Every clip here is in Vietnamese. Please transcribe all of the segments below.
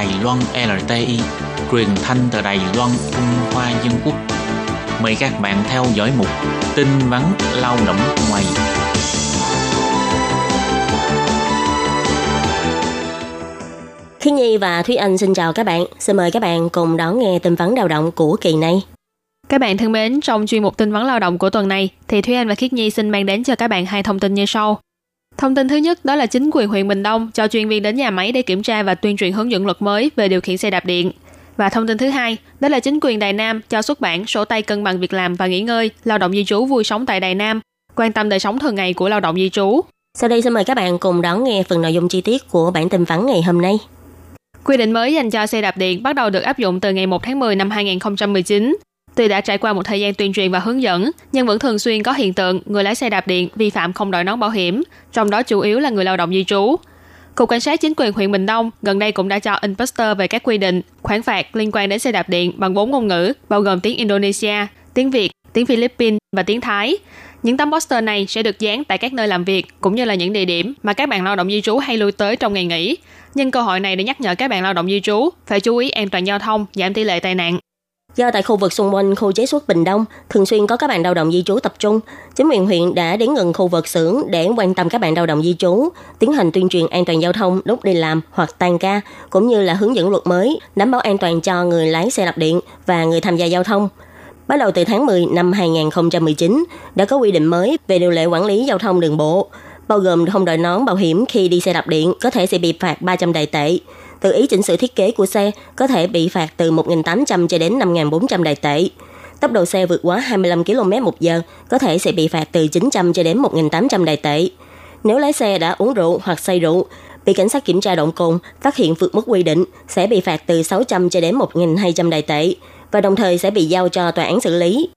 Đài Loan LTI, truyền thanh từ Đài Loan Trung Hoa Dân Quốc. Mời các bạn theo dõi mục tin vắn lao động ngoài. Khi Nhi và Thúy Anh xin chào các bạn. Xin mời các bạn cùng đón nghe tin vắn lao động của kỳ này. Các bạn thân mến, trong chuyên mục tin vắn lao động của tuần này, thì Thúy Anh và Khiết Nhi xin mang đến cho các bạn hai thông tin như sau. Thông tin thứ nhất đó là chính quyền huyện Bình Đông cho chuyên viên đến nhà máy để kiểm tra và tuyên truyền hướng dẫn luật mới về điều khiển xe đạp điện. Và thông tin thứ hai, đó là chính quyền Đài Nam cho xuất bản sổ tay cân bằng việc làm và nghỉ ngơi, lao động di trú vui sống tại Đài Nam, quan tâm đời sống thường ngày của lao động di trú. Sau đây xin mời các bạn cùng đón nghe phần nội dung chi tiết của bản tin vắn ngày hôm nay. Quy định mới dành cho xe đạp điện bắt đầu được áp dụng từ ngày 1 tháng 10 năm 2019. Tuy đã trải qua một thời gian tuyên truyền và hướng dẫn, nhưng vẫn thường xuyên có hiện tượng người lái xe đạp điện vi phạm không đội nón bảo hiểm, trong đó chủ yếu là người lao động di trú. Cục Cảnh sát chính quyền huyện Bình Đông gần đây cũng đã cho in poster về các quy định, khoản phạt liên quan đến xe đạp điện bằng bốn ngôn ngữ, bao gồm tiếng Indonesia, tiếng Việt, tiếng Philippines và tiếng Thái. Những tấm poster này sẽ được dán tại các nơi làm việc cũng như là những địa điểm mà các bạn lao động di trú hay lui tới trong ngày nghỉ. Nhân cơ hội này để nhắc nhở các bạn lao động di trú phải chú ý an toàn giao thông, giảm tỷ lệ tai nạn. Do tại khu vực xung quanh khu chế xuất Bình Đông thường xuyên có các bạn lao động di trú tập trung, chính quyền huyện đã đến gần khu vực xưởng để quan tâm các bạn lao động di trú, tiến hành tuyên truyền an toàn giao thông lúc đi làm hoặc tan ca, cũng như là hướng dẫn luật mới đảm bảo an toàn cho người lái xe đạp điện và người tham gia giao thông. Bắt đầu từ tháng 10 năm 2019, đã có quy định mới về điều lệ quản lý giao thông đường bộ, bao gồm không đội nón bảo hiểm khi đi xe đạp điện có thể sẽ bị phạt 300 đại tệ, tự ý chỉnh sửa thiết kế của xe có thể bị phạt từ 1.800 cho đến 5.400 đại tệ. Tốc độ xe vượt quá 25 km một giờ có thể sẽ bị phạt từ 900 cho đến 1.800 đại tệ. Nếu lái xe đã uống rượu hoặc say rượu, bị cảnh sát kiểm tra động cồn phát hiện vượt mức quy định sẽ bị phạt từ 600 cho đến 1.200 đại tệ và đồng thời sẽ bị giao cho tòa án xử lý.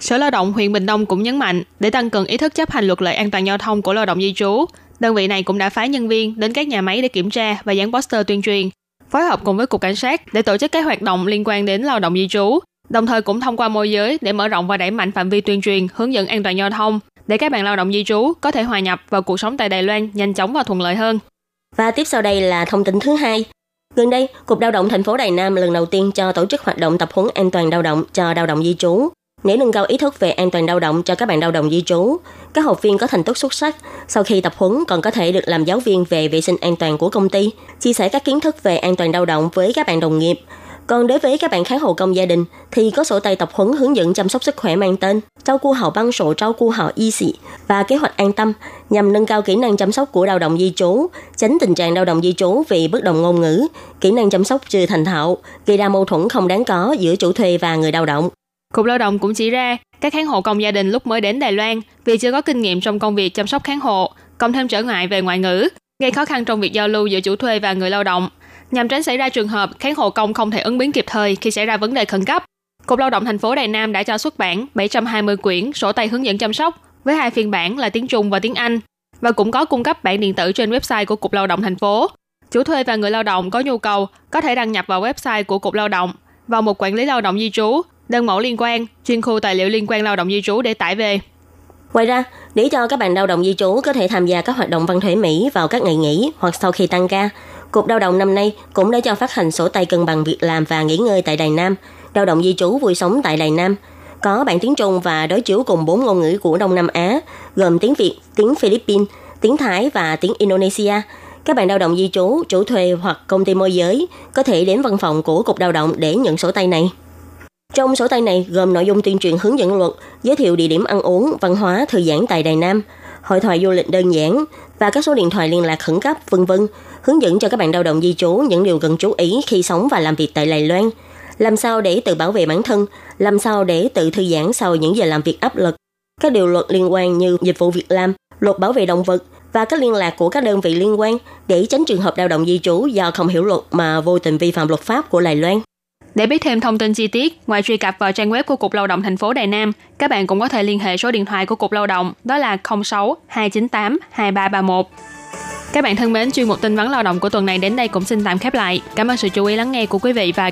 Sở Lao động huyện Bình Đông cũng nhấn mạnh để tăng cường ý thức chấp hành luật lệ an toàn giao thông của lao động di trú, đơn vị này cũng đã phái nhân viên đến các nhà máy để kiểm tra và dán poster tuyên truyền, phối hợp cùng với cục cảnh sát để tổ chức các hoạt động liên quan đến lao động di trú, đồng thời cũng thông qua môi giới để mở rộng và đẩy mạnh phạm vi tuyên truyền hướng dẫn an toàn giao thông để các bạn lao động di trú có thể hòa nhập vào cuộc sống tại Đài Loan nhanh chóng và thuận lợi hơn. Và tiếp sau đây là thông tin thứ hai. Gần đây, Cục Lao động thành phố Đài Nam lần đầu tiên cho tổ chức hoạt động tập huấn an toàn lao động cho lao động di trú để nâng cao ý thức về an toàn lao động cho các bạn lao động di trú. Các học viên có thành tích xuất sắc, sau khi tập huấn còn có thể được làm giáo viên về vệ sinh an toàn của công ty, chia sẻ các kiến thức về an toàn lao động với các bạn đồng nghiệp. Còn đối với các bạn kháng hộ công gia đình thì có sổ tay tập huấn hướng dẫn chăm sóc sức khỏe mang tên Trao cu hậu băng sổ trao cu hậu y sĩ và kế hoạch an tâm nhằm nâng cao kỹ năng chăm sóc của lao động di trú, tránh tình trạng lao động di trú vì bất đồng ngôn ngữ, kỹ năng chăm sóc chưa thành thạo, gây ra mâu thuẫn không đáng có giữa chủ thuê và người lao động. Cục Lao động cũng chỉ ra, các kháng hộ công gia đình lúc mới đến Đài Loan vì chưa có kinh nghiệm trong công việc chăm sóc kháng hộ, cộng thêm trở ngại về ngoại ngữ, gây khó khăn trong việc giao lưu giữa chủ thuê và người lao động. Nhằm tránh xảy ra trường hợp kháng hộ công không thể ứng biến kịp thời khi xảy ra vấn đề khẩn cấp, Cục Lao động thành phố Đài Nam đã cho xuất bản 720 quyển sổ tay hướng dẫn chăm sóc với hai phiên bản là tiếng Trung và tiếng Anh và cũng có cung cấp bản điện tử trên website của Cục Lao động thành phố. Chủ thuê và người lao động có nhu cầu có thể đăng nhập vào website của Cục Lao động vào một quản lý lao động di trú đơn mẫu liên quan, chuyên khu tài liệu liên quan lao động di trú để tải về. Ngoài ra, để cho các bạn lao động di trú có thể tham gia các hoạt động văn thể Mỹ vào các ngày nghỉ hoặc sau khi tăng ca, Cục Lao động năm nay cũng đã cho phát hành sổ tay cân bằng việc làm và nghỉ ngơi tại Đài Nam, lao động di trú vui sống tại Đài Nam. Có bản tiếng Trung và đối chiếu cùng bốn ngôn ngữ của Đông Nam Á, gồm tiếng Việt, tiếng Philippines, tiếng Thái và tiếng Indonesia. Các bạn lao động di trú, chủ thuê hoặc công ty môi giới có thể đến văn phòng của Cục Lao động để nhận sổ tay này. Trong sổ tay này gồm nội dung tuyên truyền hướng dẫn luật, giới thiệu địa điểm ăn uống, văn hóa, thư giãn tại Đài Nam, hội thoại du lịch đơn giản và các số điện thoại liên lạc khẩn cấp, vân vân, hướng dẫn cho các bạn lao động di trú những điều cần chú ý khi sống và làm việc tại Đài Loan, làm sao để tự bảo vệ bản thân, làm sao để tự thư giãn sau những giờ làm việc áp lực, các điều luật liên quan như dịch vụ việc làm, luật bảo vệ động vật và các liên lạc của các đơn vị liên quan để tránh trường hợp lao động di trú do không hiểu luật mà vô tình vi phạm luật pháp của Đài Loan. Để biết thêm thông tin chi tiết, ngoài truy cập vào trang web của Cục Lao động thành phố Đài Nam, các bạn cũng có thể liên hệ số điện thoại của Cục Lao động, đó là 06 298 2331. Các bạn thân mến, chuyên mục tin vắn lao động của tuần này đến đây cũng xin tạm khép lại. Cảm ơn sự chú ý lắng nghe của quý vị và